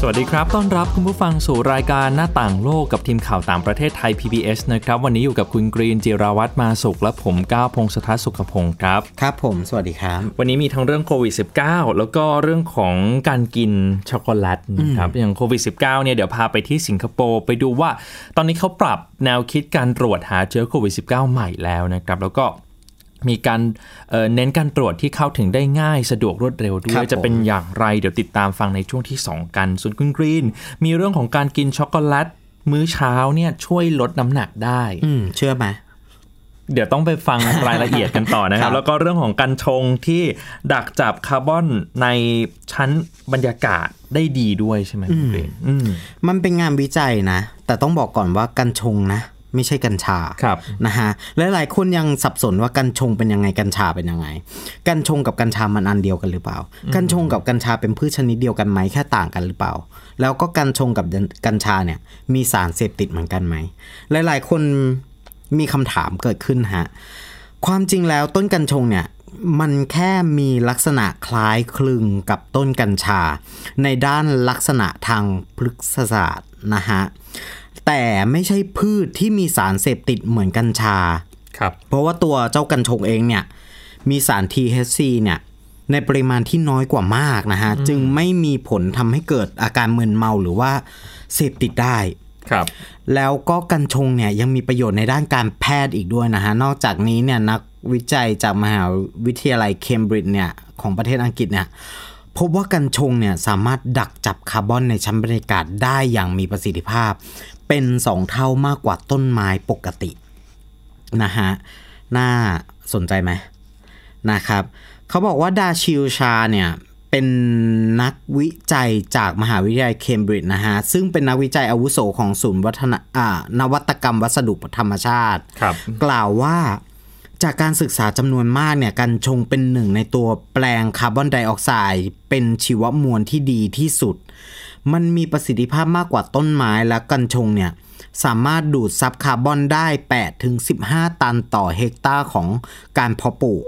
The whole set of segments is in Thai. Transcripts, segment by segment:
สวัสดีครับ ต้อนรับคุณผู้ฟังสู่รายการหน้าต่างโลกกับทีมข่าวต่างประเทศไทย PBS นะครับ วันนี้อยู่กับคุณกรีนจิราวัตรมาสุขและผมก้าวพงศธรสุขพงศ์ครับ ครับผม สวัสดีครับ วันนี้มีทั้งเรื่องโควิด -19 แล้วก็เรื่องของการกินช็อกโกแลตนะครับ อย่างโควิด -19 เนี่ยเดี๋ยวพาไปที่สิงคโปร์ไปดูว่า ตอนนี้เขาปรับแนวคิดการตรวจหาเชื้อโควิด -19 ใหม่แล้วนะครับ แล้วก็ มีการเอ่อเน้นการตรวจที่เข้าถึงได้ง่ายสะดวกรวดเร็วด้ครัวยบจะเป็นอย่างไร เดี๋ยวติดตามฟังในช่วงที่ 2 กัน ส่วนคุณกรีน มีเรื่องของการกินช็อกโกแลตมื้อเช้าเนี่ยช่วยลดน้ำหนักได้ อืมเชื่อไหมเดี๋ยวต้องไปฟังรายละเอียดกันต่อนะคครัรับบแล้วก็เรื่องของการชงที่ดักจับคาร์บอนในชั้นบรรยากาศได้ดีด้วยใช่ไหมคุณกรีนอืมมันเป็นงานวิจัยนะ แต่ต้องบอกก่อนว่ากัญชงนะ ไม่ใช่กัญชาครับนะฮะและหลายคนยังสับสนว่ากัญชงเป็นยังไงกัญชาเป็นยังไง กัญชงกับกัญชามันอันเดียวกันหรือเปล่า กัญชงกับกัญชาเป็นพืชชนิดเดียวกันไหมแค่ต่างกันหรือเปล่า แล้วก็กัญชงกับกัญชาเนี่ยมีสารเสพติดเหมือนกันไหมหลาย ๆ คนมีคำถามเกิดขึ้นฮะความจริงแล้วต้นกัญชงเนี่ยมันแค่มีลักษณะคล้ายคลึงกับต้นกัญชา ในด้านลักษณะทางพฤกษศาสตร์นะฮะ แต่ไม่ใช่พืชที่มีสารเสพติดเหมือนกัญชา ครับ เพราะว่าตัวเจ้ากัญชงเองเนี่ย มีสาร THC เนี่ยในปริมาณที่น้อยกว่ามากนะฮะ จึงไม่มีผลทำให้เกิดอาการมึนเมาหรือว่าเสพติดได้ ครับ แล้วก็กัญชงเนี่ยยังมีประโยชน์ในด้านการแพทย์อีกด้วยนะฮะ นอกจากนี้เนี่ยนักวิจัยจากมหาวิทยาลัยเคมบริดจ์เนี่ยของประเทศอังกฤษเนี่ย พบว่ากัญชงเนี่ยสามารถดักจับคาร์บอนในชั้นบรรยากาศได้อย่างมีประสิทธิภาพ เป็นสองเท่ามากกว่าต้นไม้ปกตินะฮะน่าสนใจไหมนะครับเขาบอกว่าดาชิลชาเนี่ยเป็นนักวิจัยจากมหาวิทยาลัยเคมบริดจ์นะฮะ ซึ่งเป็นนักวิจัยอาวุโสของศูนย์วัฒนอ่านวัตกรรมวัสดุธรรมชาติครับกล่าวว่า จากการศึกษาจำนวนมากเนี่ยกัญชงเป็นหนึ่งในตัวแปลงคาร์บอนไดออกไซด์เป็นชีวมวลที่ดีที่สุด มันมีประสิทธิภาพมากกว่าต้นไม้และกัญชงเนี่ยสามารถดูดซับคาร์บอนได้8ถึง15 ตันต่อเฮกตาร์ของการเพาะปลูก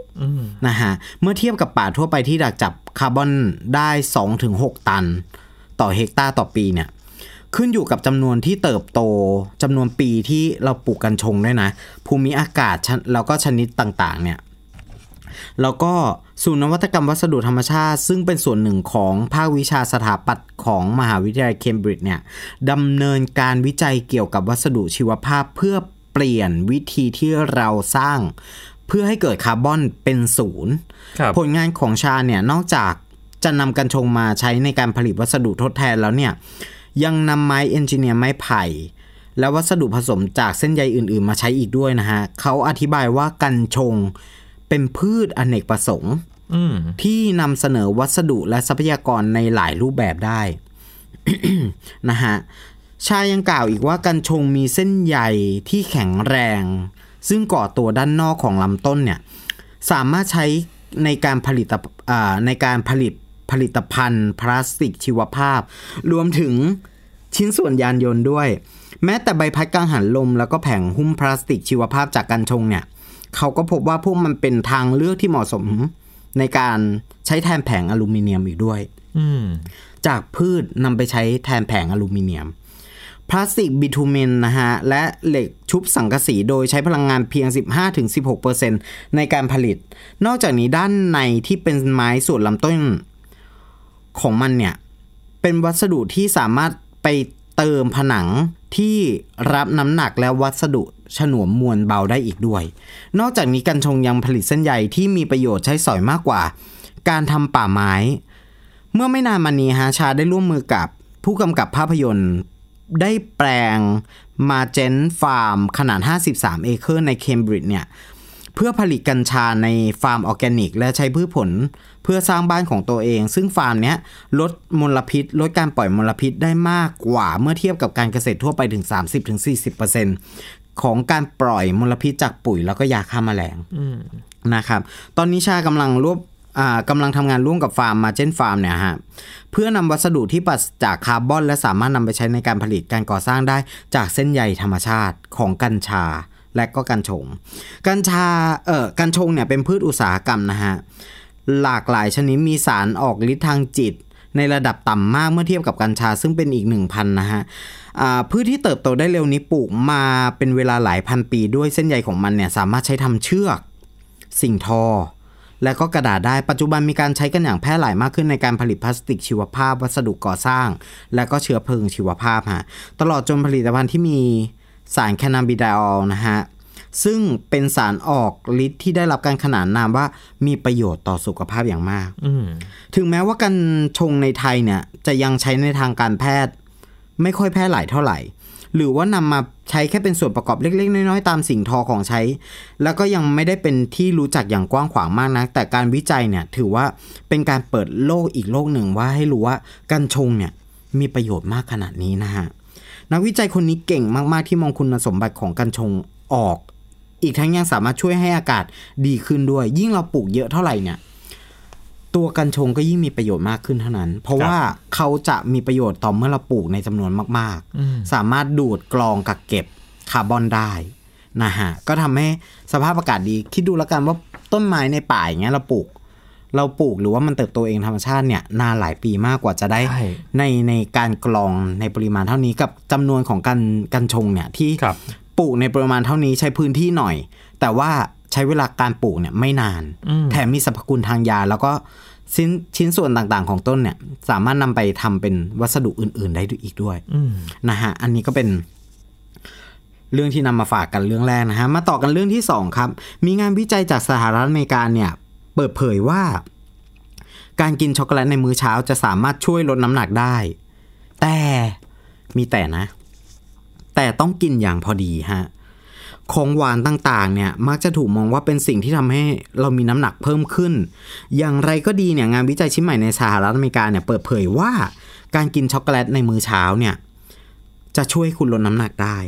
นะฮะเมื่อเทียบกับป่าทั่วไปที่ดักจับคาร์บอนได้2ถึง6ตัน ต่อเฮกตาร์ต่อปีเนี่ย ขึ้นอยู่กับจำนวนที่เติบโตจำนวนปีที่เราปลูกกัญชงด้วยนะ ภูมิอากาศชนแล้วก็ชนิดต่างๆ เนี่ยแล้วก็ศูนย์นวัตกรรมวัสดุธรรมชาติ ซึ่งเป็นส่วนหนึ่งของภาควิชาสถาปัตย์ของมหาวิทยาลัยเคมบริดจ์เนี่ยดำเนินการวิจัยเกี่ยวกับวัสดุชีวภาพเพื่อเปลี่ยนวิธีที่เราสร้าง เพื่อให้เกิดคาร์บอนเป็นศูนย์ครับผลงานของชาเนี่ยนอกจากจะนำกัญชงมาใช้ในการผลิตวัสดุทดแทนแล้วเนี่ย ยังนำไม้เอนจิเนียร์ไม้ไผ่ และวัสดุผสมจากเส้นใยอื่นๆ มาใช้อีกด้วยนะฮะเขาอธิบายว่ากัญชงเป็นพืชอเนกประสงค์อืมที่นำเสนอวัสดุและทรัพยากรในหลายรูปแบบได้นะฮะชายังกล่าวอีกว่ากัญชงมีเส้นใยที่แข็งแรง ซึ่งก่อตัวด้านนอกของลำต้นเนี่ยสามารถใช้ในการผลิตอ่าในการผลิตผลิตภัณฑ์พลาสติกชีวภาพ รวมถึง ชิ้นส่วนยานยนต์ด้วย แม้แต่ใบพัดกังหันลม แล้วก็แผงหุ้มพลาสติกชีวภาพจากกัญชงเนี่ยเขาก็พบว่าพวกมันเป็นทางเลือกที่เหมาะสมในการใช้แทนแผงอลูมิเนียมอีกด้วยอืมจากพืชนำไปใช้แทนแผงอลูมิเนียม พลาสติกบิทูเมนนะฮะ และเหล็กชุบสังกะสีโดยใช้พลังงานเพียง 15-16%ในการผลิต นอกจากนี้ด้านในที่เป็นไม้ส่วนลำต้นของมันเนี่ย เป็นวัสดุที่สามารถ ไปเติมผนังที่รับน้ำหนักและวัสดุฉนวมมวลเบาได้อีกด้วย นอกจากนี้กัญชงยังผลิตเส้นใยที่มีประโยชน์ใช้สอยมากกว่า การทำป่าไม้ เมื่อไม่นานมานี้ฮะชาห์ได้ร่วมมือกับผู้กำกับภาพยนตร์ได้แปลง Margent Farm ขนาด 53 เอเคอร์ในเคมบริดจ์เนี่ย เพื่อผลิตกัญชาในฟาร์มออร์แกนิก และใช้พืชผลเพื่อสร้างบ้านของตัวเอง ซึ่งฟาร์มเนี้ยลดมลพิษ ลดการปล่อยมลพิษได้มากกว่าเมื่อเทียบกับการเกษตรทั่วไปถึง 30-40%ของการปล่อยมลพิษจากปุ๋ยแล้วก็ยาฆ่าแมลงนะครับ ตอนนี้ชากำลังรวบอ่ากำลังทำงานร่วมกับฟาร์มมาเจนฟาร์มเนี่ยฮะเพื่อนำวัสดุที่ปราศจากคาร์บอน และสามารถนำไปใช้ในการผลิตการก่อสร้างได้จากเส้นใยธรรมชาติของกัญชา และก็กัญชง กัญชาเอ่อกัญชงเนี่ยเป็นพืชอุตสาหกรรมนะฮะหลากหลายชนิดมีสารออกฤทธิ์ทางจิต ในระดับต่ำมากเมื่อเทียบกับกัญชาซึ่งเป็นอีกหนึ่งพันนะฮะพืชที่เติบโตได้เร็วนี้ปลูกมาเป็นเวลาหลายพันปีด้วยเส้นใยของมันเนี่ยสามารถใช้ทำเชือก สิ่งทอ และก็กระดาษได้ปัจจุบันมีการใช้กันอย่างแพร่หลายมากขึ้นในการผลิตพลาสติกชีวภาพ วัสดุก่อสร้าง และก็เชื้อเพลิงชีวภาพฮะตลอดจนผลิตภัณฑ์ที่มี สารแคนาบิไดออลนะฮะซึ่งเป็นสารออกฤทธิ์ที่ได้รับการขนานนามว่ามีประโยชน์ต่อสุขภาพอย่างมากอืมถึงแม้ว่ากัญชงในไทยเนี่ย จะยังใช้ในทางการแพทย์ ไม่ค่อยแพร่หลายเท่าไหร่ หรือว่านำมาใช้แค่เป็นส่วนประกอบเล็ก ๆ น้อย ๆ ตามสิ่งทอของใช้ แล้วก็ยังไม่ได้เป็นที่รู้จักอย่างกว้างขวางมากนะแต่การวิจัยเนี่ย ถือว่าเป็นการเปิดโลกอีกโลกหนึ่งว่าให้รู้ว่ากัญชงเนี่ยมีประโยชน์มากขนาดนี้นะฮะ นักวิจัยคนนี้เก่งมาก ๆ ที่มองคุณสมบัติของกัญชงออก อีกทั้งยังสามารถช่วยให้อากาศดีขึ้นด้วย ยิ่งเราปลูกเยอะเท่าไหร่เนี่ยตัวกัญชงก็ยิ่งมีประโยชน์มากขึ้นเท่านั้น เพราะว่าเขาจะมีประโยชน์ต่อเมื่อเราปลูกในจำนวนมาก ๆ สามารถดูดกรองกักเก็บคาร์บอนได้นะฮะก็ทำให้สภาพอากาศดีคิดดูแล้วกันว่าต้นไม้ในป่าอย่างเงี้ยเราปลูก เราปลูกหรือว่ามันเติบโตเองธรรมชาติเนี่ยนานหลายปีมากกว่าจะได้ใช่ในในการกรองในปริมาณเท่านี้กับจำนวนของกันกัญชงเนี่ยที่ครับปลูกในปริมาณเท่านี้ใช้พื้นที่หน่อย แต่ว่าใช้เวลาการปลูกเนี่ยไม่นาน แถมมีสรรพคุณทางยา แล้วก็ชิ้นชิ้นส่วนต่างๆ ของต้นเนี่ย สามารถนำไปทำเป็นวัสดุอื่น ๆ ได้อีกด้วยอืมนะฮะอันนี้ก็เป็นเรื่องที่นำมาฝากกันเรื่องแรกนะฮะ มาต่อกันเรื่องที่สองครับ มีงานวิจัยจากสหรัฐอเมริกาเนี่ย เปิดเผยว่า การกินช็อกโกแลตในมื้อเช้าจะสามารถช่วยลดน้ำหนักได้ แต่มีแต่นะ แต่ต้องกินอย่างพอดีฮะของหวานต่างๆ เนี่ยมักจะถูกมองว่าเป็นสิ่งที่ทำให้เรามีน้ำหนักเพิ่มขึ้น อย่างไรก็ดีเนี่ยงานวิจัยชิ้นใหม่ในสหรัฐอเมริกาเนี่ยเปิดเผยว่า การกินช็อกโกแลตในมื้อเช้าเนี่ย จะช่วยให้คุณลดน้ำหนักได้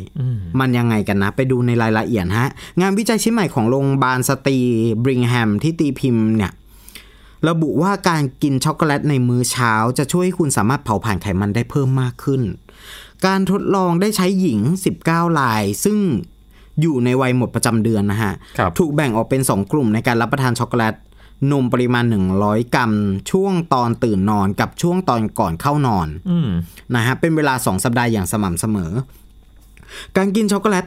มันยังไงกันนะ ไปดูในรายละเอียดฮะ งานวิจัยชิ้นใหม่ของโรงพยาบาลสตรีบริงแฮมที่ตีพิมพ์เนี่ย ระบุว่าการกินช็อกโกแลตในมื้อเช้า จะช่วยให้คุณสามารถเผาผลาญไขมันได้เพิ่มมากขึ้น การทดลองได้ใช้หญิง 19ราย ซึ่งอยู่ในวัยหมดประจำเดือนนะฮะครับถูกแบ่งออกเป็น 2 กลุ่มในการรับประทานช็อกโกแลต นมปริมาณ 100 กรัม ช่วงตอนตื่นนอนกับช่วงตอนก่อนเข้านอนอืมนะฮะเป็นเวลา 2 สัปดาห์อย่างสม่ำเสมอ การกินช็อกโกแลต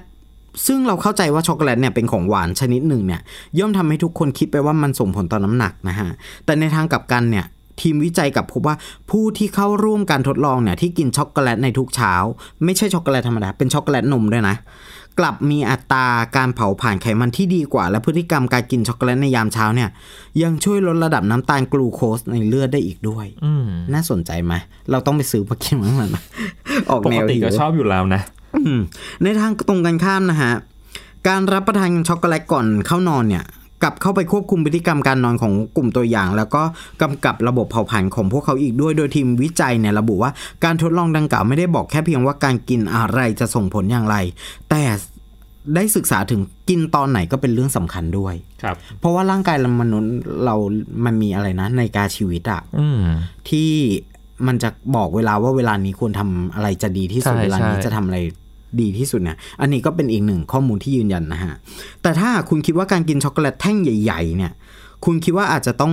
ซึ่งเราเข้าใจว่าช็อกโกแลตเนี่ยเป็นของหวานชนิดหนึ่งเนี่ยย่อมทำให้ทุกคนคิดไปว่ามันส่งผลต่อน้ำหนักนะฮะแต่ในทางกลับกันเนี่ยทีมวิจัยกลับพบว่าผู้ที่เข้าร่วมการทดลองเนี่ยที่กินช็อกโกแลตในทุกเช้า ไม่ใช่ช็อกโกแลตธรรมดาเป็นช็อกโกแลตนมด้วยนะ กลับมีอัตราการเผาผลาญไขมันที่ดีกว่า และพฤติกรรมการกินช็อกโกแลตในยามเช้าเนี่ย ยังช่วยลดระดับน้ำตาลกลูโคสในเลือดได้อีกด้วยอืมน่าสนใจไหมเราต้องไปซื้อมากินมั้งมันออกแนวปกติหิวก็ชอบอยู่แล้วนะอืมในทางตรงกันข้ามนะฮะการรับประทานช็อกโกแลตก่อนเข้านอนเนี่ย กลับเข้าไปควบคุมพฤติกรรมการนอนของกลุ่มตัวอย่าง แล้วก็กำกับระบบเผาผลาญของพวกเขาอีกด้วยโดยทีมวิจัยเนี่ยระบุว่าการทดลองดังกล่าวไม่ได้บอกแค่เพียงว่าการกินอะไรจะส่งผลอย่างไร แต่ได้ศึกษาถึงกินตอนไหนก็เป็นเรื่องสำคัญด้วย ครับ เพราะว่าร่างกายเรามนุษย์เรามันมีอะไรนะในการชีวิตอะอืมที่มันจะบอกเวลาว่าเวลานี้ควรทำอะไรจะดีที่สุดใช่เวลานี้ใช่จะทำอะไร ดีที่สุดเนี่ย อันนี้ก็เป็นอีกหนึ่งข้อมูลที่ยืนยันนะฮะ แต่ถ้าคุณคิดว่าการกินช็อกโกแลตแท่งใหญ่ ๆ เนี่ย คุณคิดว่าอาจจะต้อง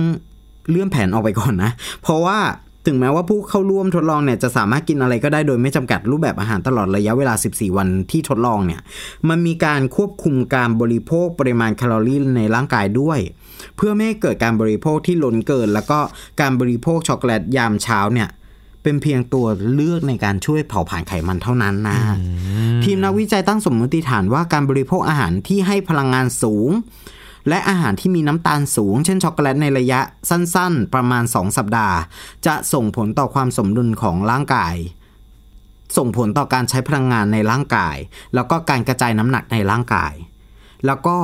เลื่อนแผนออกไปก่อนนะ เพราะว่าถึงแม้ว่าผู้เข้าร่วมทดลองเนี่ยจะสามารถกินอะไรก็ได้โดยไม่จำกัดรูปแบบอาหารตลอดระยะเวลา 14 วันที่ทดลองเนี่ย มันมีการควบคุมการบริโภคปริมาณแคลอรี่ในร่างกายด้วย เพื่อไม่ให้เกิดการบริโภคที่ล้นเกิน แล้วก็การบริโภคช็อกโกแลตยามเช้าเนี่ย เป็นเพียงตัวเลือกในการช่วยเผาผลาญไขมันเท่านั้นนะ ทีมนักวิจัยตั้งสมมติฐานว่าการบริโภคอาหารที่ให้พลังงานสูง และอาหารที่มีน้ำตาลสูง เช่นช็อกโกแลตในระยะสั้นๆ ประมาณ 2 สัปดาห์ จะส่งผลต่อความสมดุลของร่างกาย ส่งผลต่อการใช้พลังงานในร่างกาย แล้วก็การกระจายน้ำหนักในร่างกาย แล้วก็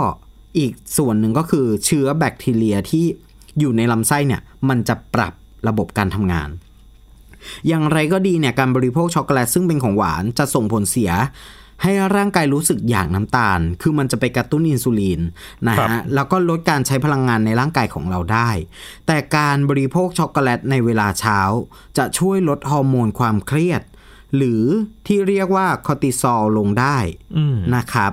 อีกส่วนหนึ่งก็คือเชื้อแบคทีเรียที่อยู่ในลำไส้เนี่ยมันจะปรับระบบการทำงาน อย่างไรก็ดีเนี่ยการบริโภคช็อกโกแลตซึ่งเป็นของหวานจะส่งผลเสีย ให้ร่างกายรู้สึกอยากน้ำตาล คือมันจะไปกระตุ้นอินซูลินนะครับฮะแล้วก็ลดการใช้พลังงานในร่างกายของเราได้ แต่การบริโภคช็อกโกแลตในเวลาเช้า จะช่วยลดฮอร์โมนความเครียด หรือที่เรียกว่าคอร์ติซอลลงได้อืมนะครับ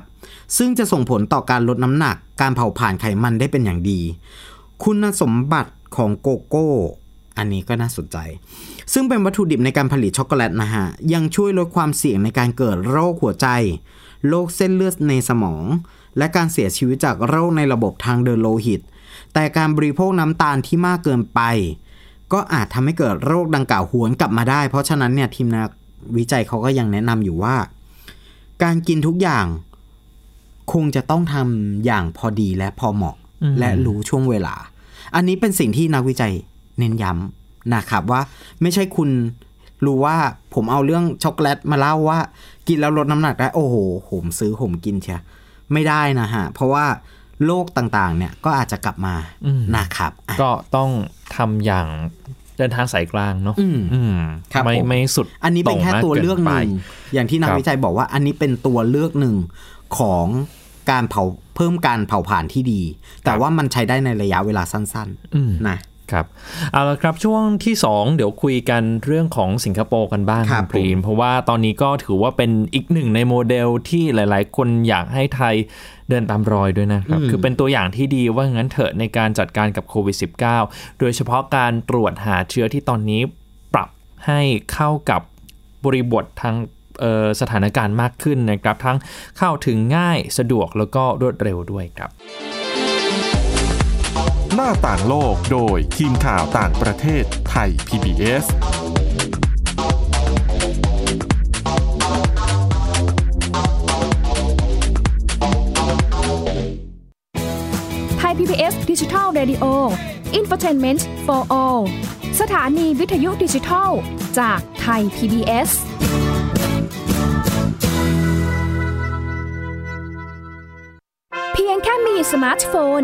ซึ่งจะส่งผลต่อการลดน้ำหนัก การเผาผลาญไขมันได้เป็นอย่างดี คุณสมบัติของโกโก้ อันนี้ก็น่าสนใจ ซึ่งเป็นวัตถุดิบในการผลิตช็อกโกแลตนะฮะ ยังช่วยลดความเสี่ยงในการเกิดโรคหัวใจ โรคเส้นเลือดในสมอง และการเสียชีวิตจากโรคในระบบทางเดินโลหิต แต่การบริโภคน้ำตาลที่มากเกินไป ก็อาจทำให้เกิดโรคดังกล่าวหวนกลับมาได้ เพราะฉะนั้นเนี่ยทีมนักวิจัยเขาก็ยังแนะนำอยู่ว่า การกินทุกอย่างคงจะต้องทำอย่างพอดีและพอเหมาะและรู้ช่วงเวลา อันนี้เป็นสิ่งที่นักวิจัย เน้นย้ำนะครับว่าไม่ใช่คุณรู้ว่าผมเอาเรื่องช็อกโกแลตมาเล่าว่า กินแล้วลดน้ำหนักได้โอ้โหผมซื้อผมกินเชียไม่ได้นะฮะ เพราะว่าโรคต่างๆ เนี่ยก็อาจจะกลับมาอืมนะครับอะก็ต้องทำอย่างเดินทางสายกลางเนาะอืมอืมครับไม่ผมไม่สุด อันนี้เป็นแค่งมาตัวเลือกหนึ่งไปอย่างที่นักครับวิจัยบอกว่าอันนี้เป็นตัวเลือกหนึ่งของการเผาเพิ่มการเผาผลาญที่ดี แต่ว่ามันใช้ได้ในระยะเวลาสั้นอืมๆนะ ครับเอาละครับช่วงที่ 2 เดี๋ยวคุยกันเรื่องของสิงคโปร์กันบ้างครับคุณกรีนเพราะว่าตอนนี้ก็ถือว่าเป็นอีกหนึ่งในโมเดลที่หลาย ๆ คนอยากให้ไทยเดินตามรอยด้วยนะครับ คือเป็นตัวอย่างที่ดีว่างั้นเถอะในการจัดการกับโควิด -19 โดยเฉพาะการตรวจหาเชื้อที่ตอนนี้ปรับให้เข้ากับบริบททางเอ่อสถานการณ์มากขึ้นนะครับ ทั้งเข้าถึงง่ายสะดวกแล้วก็รวดเร็วด้วยครับ หน้าต่างโลกโดยทีมข่าวต่างประเทศไทย PBS ไทย PBS ดิจิทัล Radio Infotainment for All สถานีวิทยุดิจิทัล จากไทย PBS เพียงแค่มีสมาร์ทโฟน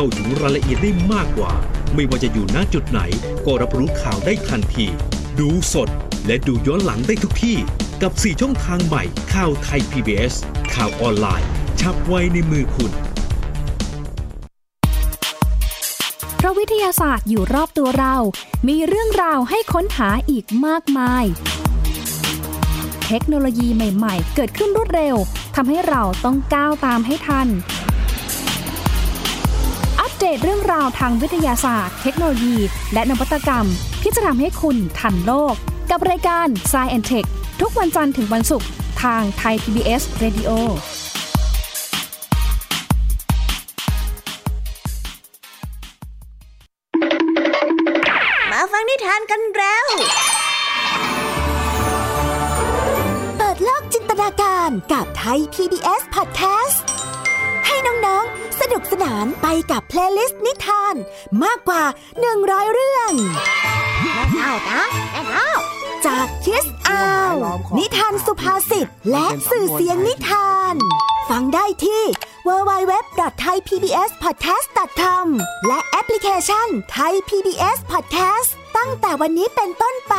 เข้าถึงรายละเอียดได้มากกว่า ไม่ว่าจะอยู่ณจุดไหน ก็รับรู้ข่าวได้ทันที ดูสดและดูย้อนหลังได้ทุกที่ กับ 4 ช่องทางใหม่ข่าวไทย PBS ข่าวออนไลน์ ชับไว้ในมือคุณ เพราะวิทยาศาสตร์อยู่รอบตัวเรา มีเรื่องราวให้ค้นหาอีกมากมาย เทคโนโลยีใหม่ ๆ เกิดขึ้นรวดเร็วทำให้เราต้องก้าวตามให้ทัน เดตเรื่องราวทางวิทยาศาสตร์ เทคโนโลยี และนวัตกรรม ที่จะทำให้คุณทันโลก กับรายการ s c i e n t e c h ทุกวันจันทร์ถึงวันศุกร์ทางไทย PBS Radio มาฟังนิทานกันแล้ว เปิดโลกจินตนาการกับไทย PBS Podcast ให้น้อง ๆ สนุกสนานไปกับ playlist นิทาน มากกว่า 100 เรื่องแม่เท่านะแม่เท่าจากคิสอาวนิทานสุภาษิตและสื่อเสียงนิทาน ฟังได้ที่ www.thaipbspodcast.com และแอปพลิเคชัน Thai PBS Podcast ตั้งแต่วันนี้เป็นต้นไป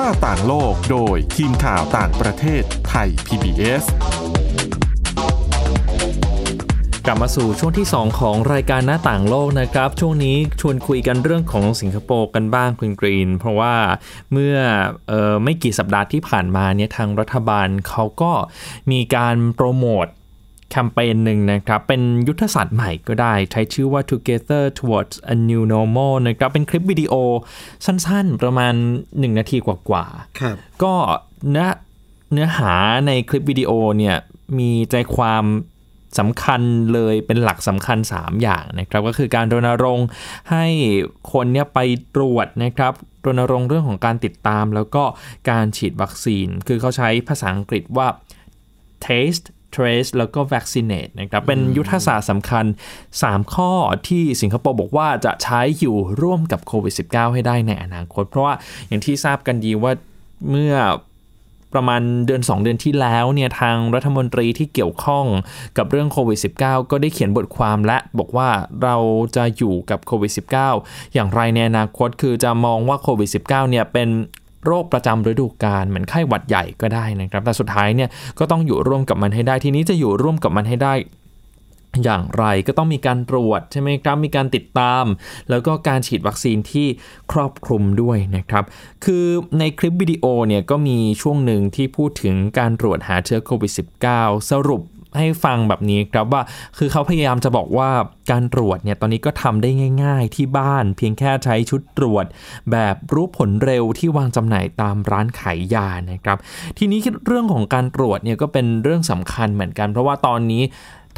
หน้าต่างโลกโดยทีมข่าวต่างประเทศไทย PBS กลับมาสู่ช่วงที่ 2 ของรายการหน้าต่างโลกนะครับ ช่วงนี้ชวนคุยกันเรื่องของสิงคโปร์กันบ้างคุณกรีน เพราะว่าเมื่อออไม่กี่สัปดาห์ที่ผ่านมาเนี่ยทางรัฐบาลเขาก็มีการโปรโมท แคมเปญหนึ่งนะครับ เป็นยุทธศาสตร์ใหม่ก็ได้ ใช้ชื่อว่า Together Towards a New Normal นะครับ เป็นคลิปวิดีโอสั้นๆ ประมาณ 1 นาทีกว่าๆครับก็เนื้อเนื้อหาในคลิปวิดีโอเนี่ย มีใจความสำคัญเลยเป็นหลักสำคัญ 3 อย่างนะครับ ก็คือการรณรงค์ให้คนเนี่ยไปตรวจนะครับรณรงค์เรื่องของการติดตามแล้วก็การฉีดวัคซีน คือเขาใช้ภาษาอังกฤษว่า taste trace แล้วก็ vaccinate นะครับเป็นยุทธศาสตร์สำคัญ 3 ข้อที่สิงคโปร์บอกว่าจะใช้อยู่ร่วมกับโควิด -19 ให้ได้ในอนาคต เพราะว่าอย่างที่ทราบกันดีว่าเมื่อประมาณเดือน 2 เดือนที่แล้วเนี่ยทางรัฐมนตรีที่เกี่ยวข้องกับเรื่องโควิด -19 ก็ได้เขียนบทความและบอกว่าเราจะอยู่กับโควิด -19 อย่างไรในอนาคตคือจะมองว่าโควิด -19 เนี่ยเป็น โรคประจำฤดูกาลเหมือนไข้หวัดใหญ่ก็ได้นะครับแต่สุดท้ายเนี่ยก็ต้องอยู่ร่วมกับมันให้ได้ ทีนี้จะอยู่ร่วมกับมันให้ได้อย่างไรก็ต้องมีการตรวจใช่ไหมครับ มีการติดตาม แล้วก็การฉีดวัคซีนที่ครอบคลุมด้วยนะครับ คือในคลิปวิดีโอเนี่ยก็มีช่วงหนึ่งที่พูดถึงการตรวจหาเชื้อโควิด -19 สรุป ให้ฟังแบบนี้ครับว่าคือเขาพยายามจะบอกว่าการตรวจเนี่ยตอนนี้ก็ทำได้ง่าย ๆ ที่บ้าน เพียงแค่ใช้ชุดตรวจ แบบรู้ผลเร็วที่วางจำหน่ายตามร้านขายยานะครับ ทีนี้เรื่องของการตรวจเนี่ยก็เป็นเรื่องสำคัญเหมือนกัน เพราะว่าตอนนี้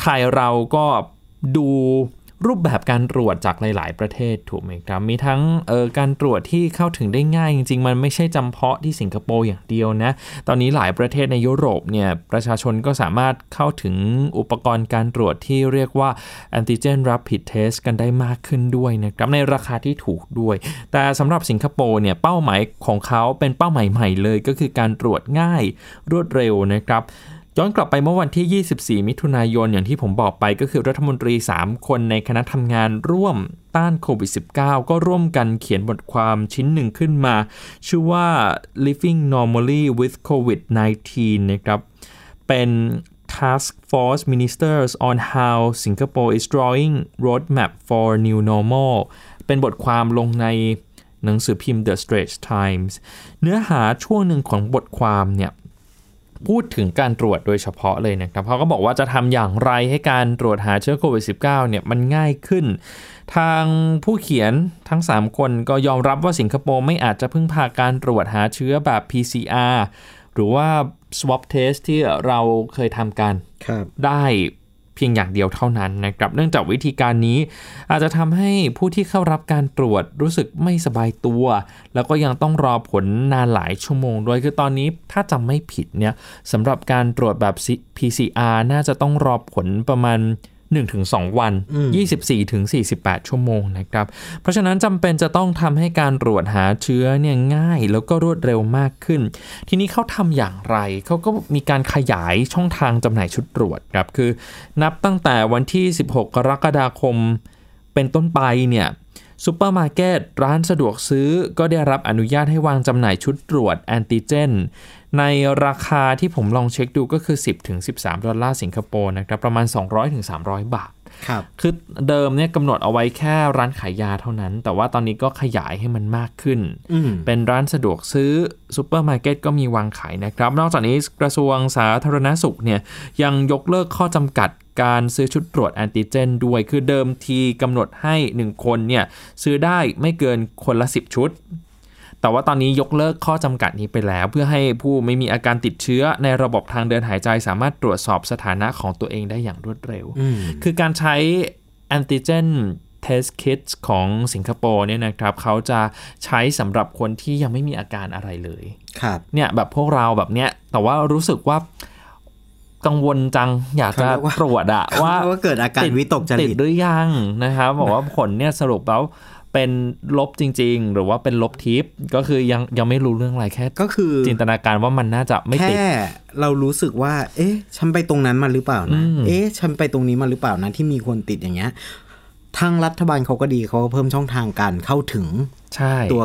ไทยเราก็ดู รูปแบบการตรวจจากหลาย ๆ ประเทศถูกไหมครับ มีทั้งเออการตรวจที่เข้าถึงได้ง่าย จริง ๆ มันไม่ใช่จำเพาะที่สิงคโปร์อย่างเดียวนะ ตอนนี้หลายประเทศในยุโรปเนี่ยประชาชนก็สามารถเข้าถึงอุปกรณ์การตรวจที่เรียกว่า antigen rapid test กันได้มากขึ้นด้วยนะครับในราคาที่ถูกด้วย แต่สำหรับสิงคโปร์เนี่ยเป้าหมายของเขาเป็นเป้าหมายใหม่เลยก็คือการตรวจง่ายรวดเร็วนะครับ ย้อนกลับไปเมื่อวันที่ 24 มิถุนายนอย่างที่ผมบอกไปก็คือรัฐมนตรี 3 คนในคณะทำงานร่วมต้านโควิด -19 ก็ร่วมกันเขียนบทความชิ้นหนึ่งขึ้นมา ชื่อว่า living normally with COVID-19 นะครับ เป็น Task Force Ministers on how Singapore is drawing roadmap for new normal เป็นบทความลงในหนังสือพิมพ์ The Straits Times เนื้อหาช่วงหนึ่งของบทความเนี่ย พูดถึงการตรวจโดยเฉพาะเลยนะครับเขาก็บอกว่าจะทำอย่างไรให้การตรวจหาเชื้อโควิด -19 เนี่ยมันง่ายขึ้น ทางผู้เขียนทั้ง 3 คนก็ยอมรับว่าสิงคโปร์ไม่อาจจะพึ่งพาการตรวจหาเชื้อแบบ PCR หรือว่า swab test ที่เราเคยทำกันครับได้ เพียงอย่างเดียวเท่านั้นนะครับ เนื่องจากวิธีการนี้ อาจจะทำให้ผู้ที่เข้ารับการตรวจรู้สึกไม่สบายตัว แล้วก็ยังต้องรอผลนานหลายชั่วโมงด้วยคือตอนนี้ถ้าจำไม่ผิดเนี่ยสำหรับการตรวจแบบ PCR น่าจะต้องรอผลประมาณ 1-2 วัน 24-48 ชั่วโมงนะครับ เพราะฉะนั้นจำเป็นจะต้องทำให้การตรวจหาเชื้อเนี่ยง่าย แล้วก็รวดเร็วมากขึ้น ทีนี้เขาทำอย่างไร เขาก็มีการขยายช่องทางจำหน่ายชุดตรวจครับ คือนับตั้งแต่วันที่ 16 กรกฎาคมเป็นต้นไปเนี่ยซูเปอร์มาร์เก็ตร้านสะดวกซื้อก็ได้รับอนุญาตให้วางจำหน่ายชุดตรวจแอนติเจน ในราคาที่ผมลองเช็คดูก็คือ 10-13 ดอลลาร์สิงคโปร์นะครับ ประมาณ 200-300 บาทครับคือเดิมเนี่ยกำหนดเอาไว้แค่ร้านขายยาเท่านั้น แต่ว่าตอนนี้ก็ขยายให้มันมากขึ้นอืมเป็นร้านสะดวกซื้อซูเปอร์มาร์เก็ตก็มีวางขายนะครับ นอกจากนี้กระทรวงสาธารณสุขเนี่ยยังยกเลิกข้อจำกัดการซื้อชุดตรวจแอนติเจน ด้วยคือเดิมทีกำหนดให้ 1 คนเนี่ยซื้อได้ไม่เกินคนละ 10 ชุด แต่ว่าตอนนี้ยกเลิกข้อจำกัดนี้ไปแล้ว เพื่อให้ผู้ไม่มีอาการติดเชื้อในระบบทางเดินหายใจสามารถตรวจสอบสถานะของตัวเองได้อย่างรวดเร็วอืมคือการใช้แอนติเจน test kits ของสิงคโปร์เนี่ยนะครับเขาจะใช้สำหรับคนที่ยังไม่มีอาการอะไรเลยครับเนี่ยแบบพวกเราแบบเนี้ยแต่ว่ารู้สึกว่ากังวลจังอยากจะเขาเรียกว่าตรวจอะว่าว่าเกิดอาการวิตกจริตติดหรือยังนะครับบอกว่าผลเนี่ยสรุปแล้ว เป็นลบจริง ๆ หรือว่าเป็นลบทิปก็คือยังยังไม่รู้เรื่องอะไรแค่ ก็คือจินตนาการว่ามันน่าจะไม่ติดแค่เรารู้สึกว่า เอ๊ะ ฉันไปตรงนั้นมาหรือเปล่านะอืมเอ๊ะ ฉันไปตรงนี้มาหรือเปล่านะ ที่มีคนติดอย่างเงี้ยทางรัฐบาลเขาก็ดีเขาก็เพิ่มช่องทางการเข้าถึงใช่ตัว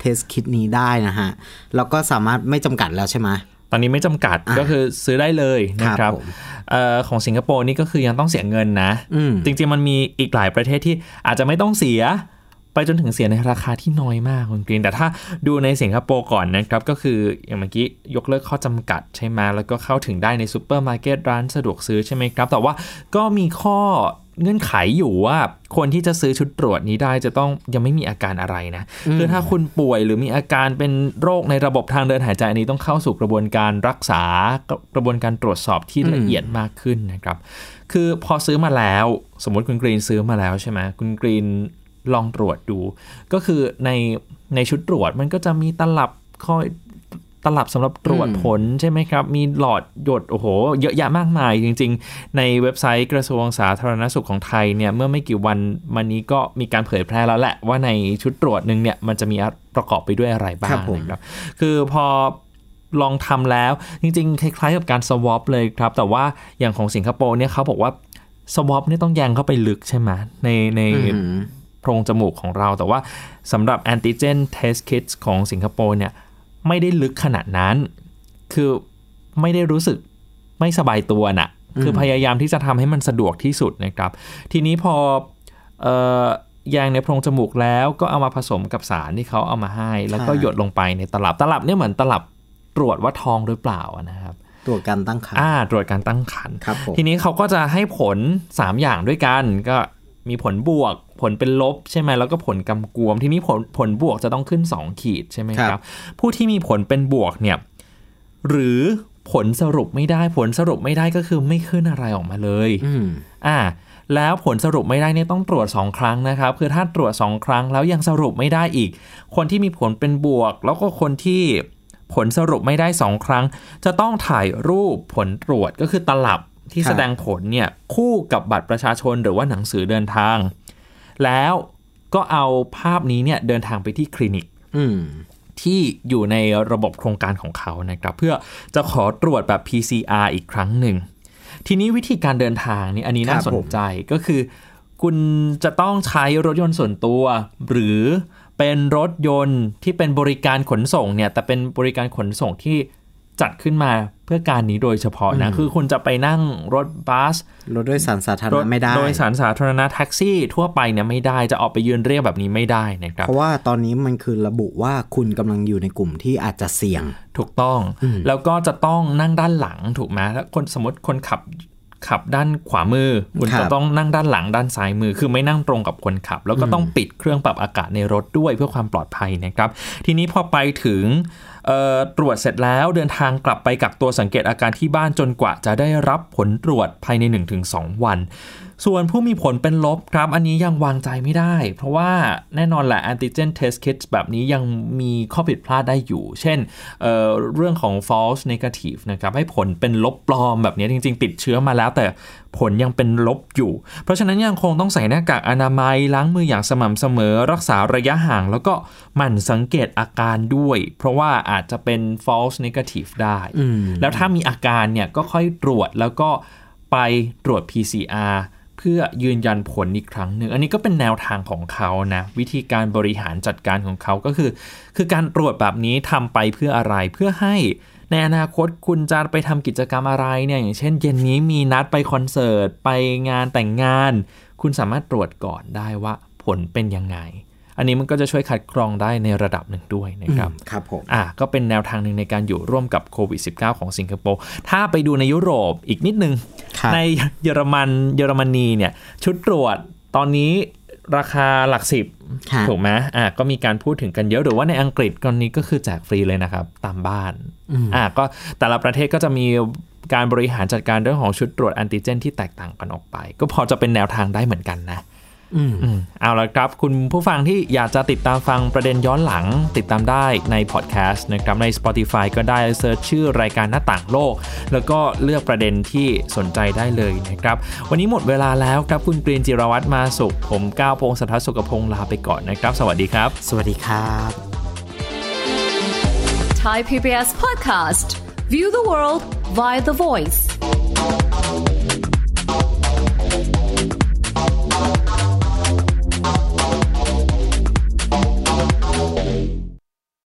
test kit นี้ได้นะฮะ แล้วก็สามารถไม่จำกัดแล้วใช่ไหมตอนนี้ไม่จำกัดอะก็คือซื้อได้เลยนะครับ ครับผมเอ่อของสิงคโปร์นี่ก็คือยังต้องเสียเงินนะอืมจริงๆมันมีอีกหลายประเทศที่อาจจะไม่ต้องเสีย ไปจนถึงเสียในราคาที่น้อยมากคุณกรีน แต่ถ้าดูในสิงคโปร์ก่อนนะครับ ก็คืออย่างเมื่อกี้ยกเลิกข้อจำกัดใช่ไหมแล้วก็เข้าถึงได้ในซูเปอร์มาร์เก็ตร้านสะดวกซื้อใช่ไหมครับ แต่ว่าก็มีข้อเงื่อนไขอยู่ว่าคนที่จะซื้อชุดตรวจนี้ได้จะต้องยังไม่มีอาการอะไรนะ คือถ้าคุณป่วยหรือมีอาการเป็นโรคในระบบทางเดินหายใจอันนี้ต้องเข้าสู่กระบวนการรักษากระบวนการตรวจสอบที่ละเอียดมากขึ้นนะครับ คือพอซื้อมาแล้ว สมมติคุณกรีนซื้อมาแล้วใช่ไหมคุณกรีน ลองตรวจดู ก็คือในในชุดตรวจมันก็จะมีตลับคอยตลับสำหรับตรวจผลใช่ไหมครับ มีหลอดหยดโอ้โห เยอะแยะมากมายจริง ๆ ในเว็บไซต์กระทรวงสาธารณสุขของไทยเนี่ยเมื่อไม่กี่วันมานี้ก็มีการเผยแพร่แล้วแหละว่าในชุดตรวจหนึ่งเนี่ยมันจะมีประกอบไปด้วยอะไรบ้าครังบผมนะครับ คือพอลองทำแล้วจริง ๆ คล้ายๆ กับการสวอปเลยครับ แต่ว่าอย่างของสิงคโปร์เนี่ยเขาบอกว่าสวอปเนี่ยต้องแยงเข้าไปลึกใช่ไหมในในอืม โพรงจมูกของเรา แต่ว่าสำหรับ antigen test kits ของสิงคโปร์เนี่ยไม่ได้ลึกขนาดนั้น คือไม่ได้รู้สึกไม่สบายตัวน่ะ คือพยายามที่จะทำให้มันสะดวกที่สุดนะครับ ทีนี้พอเอ่อยางในโพรงจมูกแล้วก็เอามาผสมกับสารที่เขาเอามาให้ แล้วก็ค่ะหยดลงไปในตลับตลับเนี่ยเหมือนตลับตรวจว่าท้องหรือเปล่าอะนะครับ ตรวจการตั้งครรภ์อ่า ตรวจการตั้งครรภ์ครับผมทีนี้เขาก็จะให้ผล 3 อย่างด้วยกัน ก็มีผลบวก ผลเป็นลบใช่ไหมแล้วก็ผลกำกวม ทีนี้ผลผลบวกจะต้องขึ้น 2 ขีดใช่ไหมคครัรับบผู้ที่มีผลเป็นบวกเนี่ยหรือผลสรุปไม่ได้ผลสรุปไม่ได้ก็คือไม่ขึ้นอะไรออกมาเลยอืมอ่า แล้วผลสรุปไม่ได้เนี่ยต้องตรวจ 2 ครั้งนะครับ คือถ้าตรวจ 2 ครั้งแล้วยังสรุปไม่ได้อีก คนที่มีผลเป็นบวก แล้วก็คนที่ผลสรุปไม่ได้ 2 ครั้ง จะต้องถ่ายรูปผลตรวจก็คือตลับที่ครับแสดงผลเนี่ยคู่กับบัตรประชาชนหรือว่าหนังสือเดินทาง แล้วก็เอาภาพนี้เนี่ยเดินทางไปที่คลินิกอืมที่อยู่ในระบบโครงการของเขานะครับเพื่อจะขอตรวจแบบ PCR อีกครั้งหนึ่ง ทีนี้วิธีการเดินทางนี่อันนี้น่าครับสผนมใจก็คือ คุณจะต้องใช้รถยนต์ส่วนตัว หรือเป็นรถยนต์ที่เป็นบริการขนส่งเนี่ยแต่เป็นบริการขนส่งที่ จัดขึ้นมาเพื่อการนี้โดยเฉพาะนะ คือคุณจะไปนั่งรถบัส รถโดยสารสาธารรณะถไม่ได้ โดยสารสาธารณะแท็กซี่ทั่วไปเนี่ยไม่ได้จะออกไปยืนเรียกแบบนี้ไม่ได้นะครับ เพราะว่าตอนนี้มันคือระบุว่าคุณกำลังอยู่ในกลุ่มที่อาจจะเสี่ยง ถูกต้อง แล้วก็จะต้องนั่งด้านหลังถูกไหมถ้าคนสมมติคนขับขับด้านขวามือ คุณครับจะต้องนั่งด้านหลังด้านซ้ายมือ คือไม่นั่งตรงกับคนขับ แล้วก็ต้องปิดเครื่องปรับอากาศในรถด้วยเพื่อความปลอดภัยนะครับ ทีนี้พอไปถึงเอ่อ ตรวจเสร็จแล้วเดินทางกลับไปกักตัวสังเกตอาการที่บ้านจนกว่าจะได้รับผลตรวจภายใน 1-2 วัน ส่วนผู้มีผลเป็นลบครับ อันนี้ยังวางใจไม่ได้ เพราะว่าแน่นอนแหละ antigen test kits แบบนี้ยังมีข้อผิดพลาดได้อยู่ chen เอ่อเรื่องของ false negative นะครับให้ผลเป็นลบปลอมแบบนี้จริง ๆ ติดเชื้อมาแล้วแต่ผลยังเป็นลบอยู่ เพราะฉะนั้นยังคงต้องใส่หน้ากากอนามัยล้างมืออย่างสม่ำเสมอ รักษาระยะห่าง แล้วก็หมั่นสังเกตอาการด้วย เพราะว่าอาจจะเป็น false negative ได้ แล้วถ้ามีอาการเนี่ยก็ค่อยตรวจแล้วก็ไปตรวจ PCR เพื่อยืนยันผลอีกครั้งหนึ่ง อันนี้ก็เป็นแนวทางของเขานะ วิธีการบริหารจัดการของเขาก็คือ คือการตรวจแบบนี้ทำไปเพื่ออะไรเพื่อให้ในอนาคตคุณจะไปทำกิจกรรมอะไรเนี่ยอย่างเช่น เย็นนี้มีนัดไปคอนเสิร์ต ไปงานแต่งงาน คุณสามารถตรวจก่อนได้ว่าผลเป็นยังไง อันนี้มันก็จะช่วยคัดกรองได้ในระดับหนึ่งด้วยนะครับครับผมอะก็เป็นแนวทางหนึ่งในการอยู่ร่วมกับโควิด -19 ของสิงคโปร์ถ้าไปดูในยุโรปอีกนิดนึงครับในเยอรมันเยอรมนีเนี่ยชุดตรวจตอนนี้ราคาหลักสิบครับถูกไหมอะก็มีการพูดถึงกันเยอะหรือว่าในอังกฤษตอนนี้ก็คือแจกฟรีเลยนะครับ ตามบ้านอะก็แต่ละประเทศก็จะมีการบริหารจัดการเรื่องของชุดตรวจแอนติเจนที่แตกต่างกันออกไป ก็พอจะเป็นแนวทางได้เหมือนกันนะอืม อืมเอาละครับ คุณผู้ฟังที่อยากจะติดตามฟังประเด็นย้อนหลัง ติดตามได้ในพอดแคสต์นะครับใน Spotify ก็ได้ search ชื่อรายการหน้าต่างโลก แล้วก็เลือกประเด็นที่สนใจได้เลยนะครับ วันนี้หมดเวลาแล้วครับ คุณกรีนจิรวัตรมาสุข ผมก้าวพงศธรสุขพงศ์ลาไปก่อนนะครับ สวัสดีครับ สวัสดีครับ Thai PBS podcast. View the world via the voice.